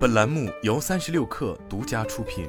本栏目由三十六氪独家出品。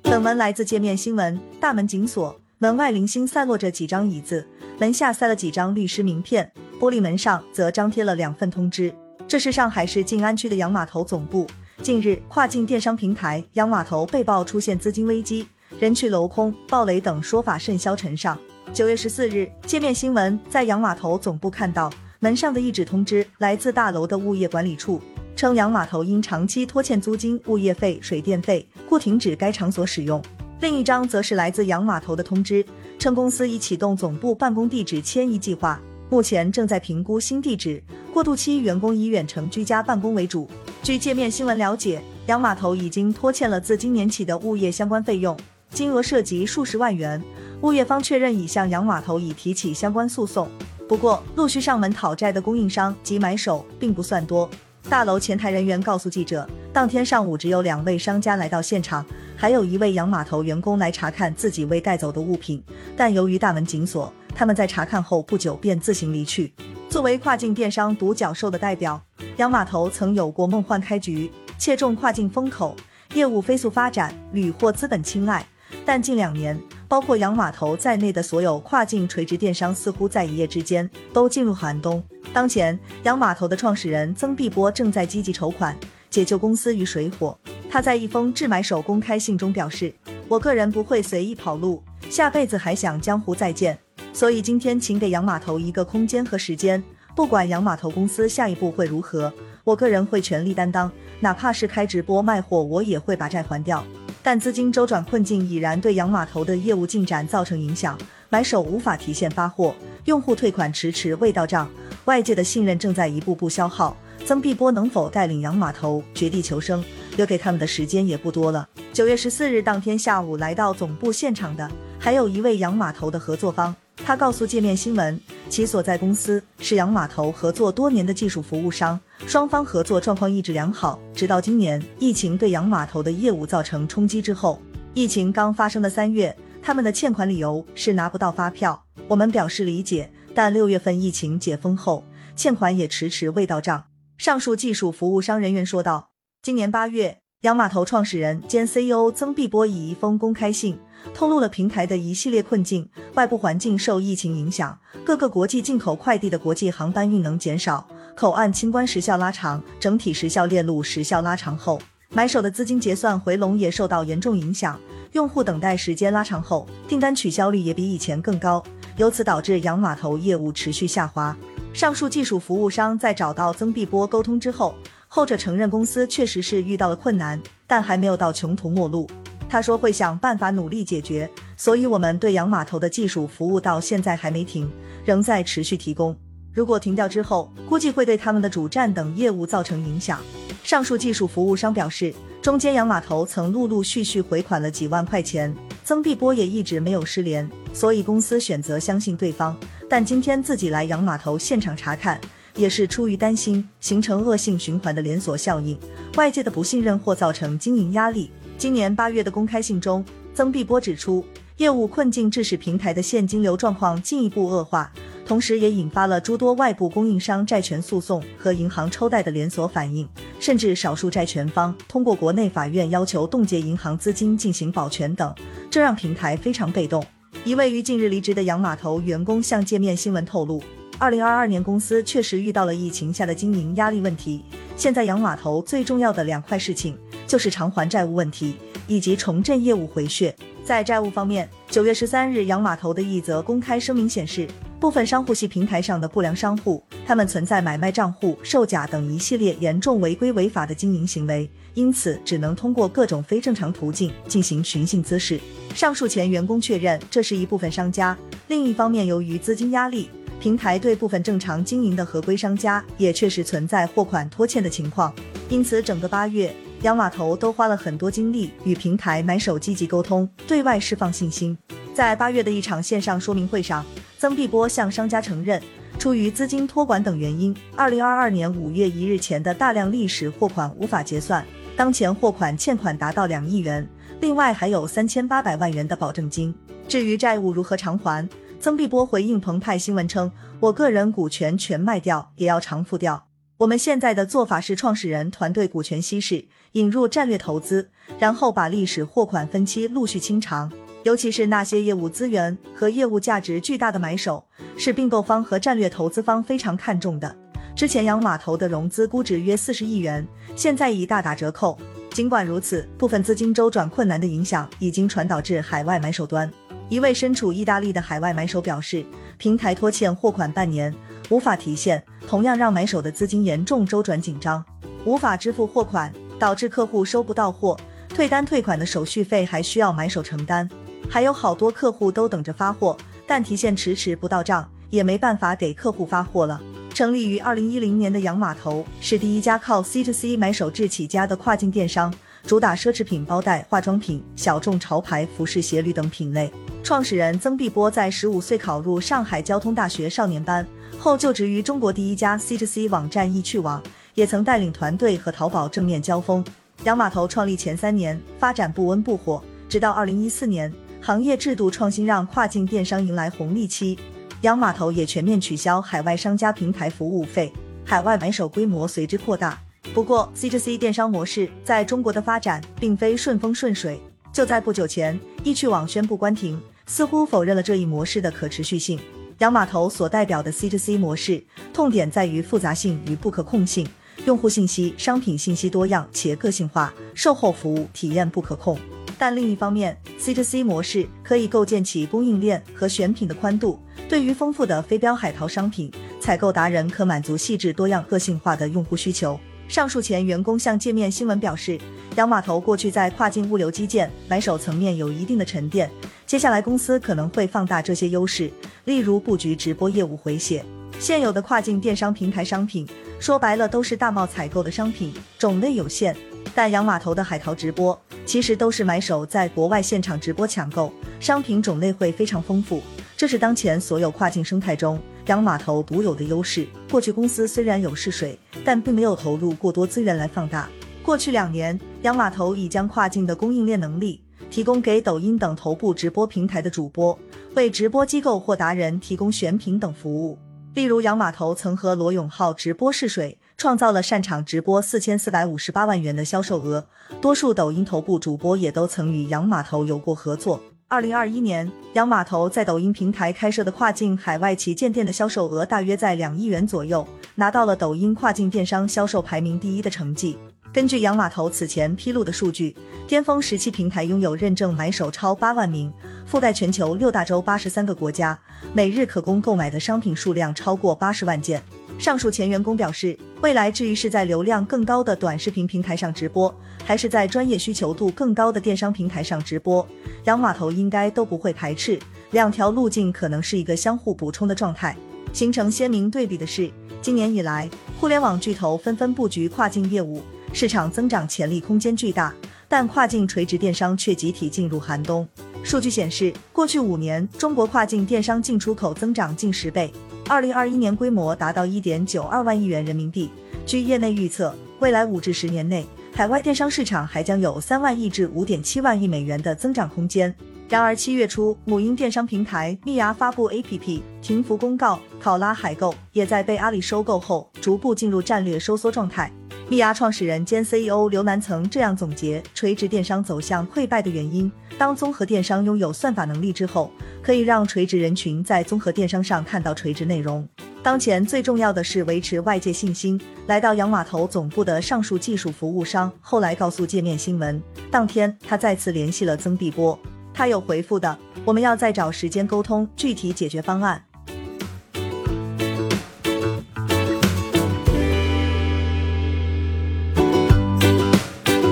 本文来自界面新闻。大门紧锁，门外零星散落着几张椅子，门下塞了几张律师名片，玻璃门上则张贴了两份通知。这是上海市静安区的洋码头总部。近日，跨境电商平台洋码头被曝出现资金危机，人去楼空、暴雷等说法甚嚣尘上。九月十四日，界面新闻在洋码头总部看到门上的一纸通知，来自大楼的物业管理处，称洋码头因长期拖欠租金、物业费、水电费，故停止该场所使用。另一张则是来自洋码头的通知，称公司已启动总部办公地址迁移计划，目前正在评估新地址，过渡期员工以远程居家办公为主。据界面新闻了解，洋码头已经拖欠了自今年起的物业相关费用，金额涉及数十万元。物业方确认已向洋码头已提起相关诉讼。不过，陆续上门讨债的供应商及买手并不算多。大楼前台人员告诉记者，当天上午只有两位商家来到现场，还有一位洋码头员工来查看自己未带走的物品，但由于大门紧锁，他们在查看后不久便自行离去。作为跨境电商独角兽的代表。洋码头曾有过梦幻开局，切中跨境风口，业务飞速发展，屡获资本青睐。但近两年，包括洋码头在内的所有跨境垂直电商似乎在一夜之间都进入寒冬。当前，洋码头的创始人曾碧波正在积极筹款，解救公司于水火。他在一封致买手公开信中表示：“我个人不会随意跑路，下辈子还想江湖再见，所以今天请给洋码头一个空间和时间。”不管洋码头公司下一步会如何，我个人会全力担当，哪怕是开直播卖货，我也会把债还掉。但资金周转困境已然对洋码头的业务进展造成影响，买手无法提现发货，用户退款迟迟未到账，外界的信任正在一步步消耗。曾碧波能否带领洋码头绝地求生，留给他们的时间也不多了。九月十四日当天下午来到总部现场的，还有一位洋码头的合作方。他告诉界面新闻，其所在公司是洋码头合作多年的技术服务商，双方合作状况一直良好。直到今年疫情对洋码头的业务造成冲击之后，疫情刚发生的三月，他们的欠款理由是拿不到发票。我们表示理解，但六月份疫情解封后，欠款也迟迟未到账。上述技术服务商人员说道，今年八月。洋码头创始人兼 CEO 曾碧波以一封公开信透露了平台的一系列困境：外部环境受疫情影响，各个国际进口快递的国际航班运能减少，口岸清关时效拉长，整体时效链路时效拉长后，买手的资金结算回笼也受到严重影响，用户等待时间拉长后，订单取消率也比以前更高，由此导致洋码头业务持续下滑。上述技术服务商在找到曾碧波沟通之后。后者承认公司确实是遇到了困难，但还没有到穷途末路。他说会想办法努力解决，所以我们对洋码头的技术服务到现在还没停，仍在持续提供。如果停掉之后，估计会对他们的主站等业务造成影响。上述技术服务商表示，中间洋码头曾陆陆续续回款了几万块钱，曾碧波也一直没有失联，所以公司选择相信对方。但今天自己来洋码头现场查看。也是出于担心形成恶性循环的连锁效应，外界的不信任或造成经营压力。今年八月的公开信中，曾碧波指出，业务困境致使平台的现金流状况进一步恶化，同时也引发了诸多外部供应商债权诉讼和银行抽贷的连锁反应，甚至少数债权方通过国内法院要求冻结银行资金进行保全等，这让平台非常被动。一位于近日离职的洋码头员工向界面新闻透露。二零二二年，公司确实遇到了疫情下的经营压力问题。现在，洋码头最重要的两块事情就是偿还债务问题以及重振业务回血。在债务方面，九月十三日，洋码头的一则公开声明显示，部分商户系平台上的不良商户，他们存在买卖账户、售假等一系列严重违规违法的经营行为，因此只能通过各种非正常途径进行寻衅滋事。上述前员工确认，这是一部分商家。另一方面，由于资金压力。平台对部分正常经营的合规商家也确实存在货款拖欠的情况，因此整个八月，洋码头都花了很多精力与平台买手积极沟通，对外释放信心。在八月的一场线上说明会上，曾碧波向商家承认，出于资金托管等原因，二零二二年五月一日前的大量历史货款无法结算，当前货款欠款达到两亿元，另外还有三千八百万元的保证金。至于债务如何偿还？曾碧波回应澎湃新闻称：“我个人股权全卖掉，也要偿付掉。我们现在的做法是，创始人团队股权稀释，引入战略投资，然后把历史货款分期陆续清偿。尤其是那些业务资源和业务价值巨大的买手，是并购方和战略投资方非常看重的。之前洋码头的融资估值约四十亿元，现在已大打折扣。尽管如此，部分资金周转困难的影响已经传导至海外买手端。”一位身处意大利的海外买手表示，平台拖欠货款半年，无法提现，同样让买手的资金严重周转紧张，无法支付货款，导致客户收不到货，退单退款的手续费还需要买手承担。还有好多客户都等着发货，但提现迟迟不到账，也没办法给客户发货了。成立于二零一零年的洋码头是第一家靠 C to C 买手制起家的跨境电商。主打奢侈品、包袋、化妆品、小众潮牌、服饰、鞋履等品类。创始人曾碧波在十五岁考入上海交通大学少年班后，就职于中国第一家 ctc 网站易趣网，也曾带领团队和淘宝正面交锋。洋码头创立前三年发展不温不火，直到二零一四年，行业制度创新让跨境电商迎来红利期，洋码头也全面取消海外商家平台服务费，海外买手规模随之扩大。不过 ctc 电商模式在中国的发展并非顺风顺水。就在不久前，易趣网宣布关停，似乎否认了这一模式的可持续性。洋码头所代表的 C to C 模式，痛点在于复杂性与不可控性，用户信息、商品信息多样且个性化，售后服务体验不可控。但另一方面，C to C 模式可以构建起供应链和选品的宽度，对于丰富的非标海淘商品，采购达人可满足细致多样、个性化的用户需求。上述前员工向界面新闻表示，洋码头过去在跨境物流基建买手层面有一定的沉淀，接下来公司可能会放大这些优势，例如布局直播业务回血。现有的跨境电商平台商品，说白了都是大贸采购的商品，种类有限。但洋码头的海淘直播，其实都是买手在国外现场直播抢购，商品种类会非常丰富，这是当前所有跨境生态中。洋码头独有的优势，过去公司虽然有试水，但并没有投入过多资源来放大。过去两年，洋码头已将跨境的供应链能力提供给抖音等头部直播平台的主播，为直播机构或达人提供选品等服务。例如，洋码头曾和罗永浩直播试水，创造了擅场直播四千四百五十八万元的销售额。多数抖音头部主播也都曾与洋码头有过合作。二零二一年，洋码头在抖音平台开设的跨境海外旗舰店的销售额大约在两亿元左右，拿到了抖音跨境电商销售排名第一的成绩。根据洋码头此前披露的数据，巅峰时期平台拥有认证买手超八万名，覆盖全球六大洲八十三个国家，每日可供购买的商品数量超过八十万件。上述前员工表示，未来至于是在流量更高的短视频平台上直播，还是在专业需求度更高的电商平台上直播，洋码头应该都不会排斥，两条路径可能是一个相互补充的状态。形成鲜明对比的是，今年以来，互联网巨头纷纷布局跨境业务，市场增长潜力空间巨大，但跨境垂直电商却集体进入寒冬。数据显示，过去五年，中国跨境电商进出口增长近十倍。二零二一年规模达到一点九二万亿元人民币。据业内预测，未来五至十年内，海外电商市场还将有三万亿至五点七万亿美元的增长空间。然而，七月初，母婴电商平台蜜芽发布 APP 停服公告，考拉海购也在被阿里收购后，逐步进入战略收缩状态。蜜芽创始人兼 CEO 刘楠曾这样总结垂直电商走向溃败的原因：当综合电商拥有算法能力之后。可以让垂直人群在综合电商上看到垂直内容。当前最重要的是维持外界信心。来到洋码头总部的上述技术服务商后来告诉界面新闻，当天他再次联系了曾碧波，他有回复的，我们要再找时间沟通具体解决方案。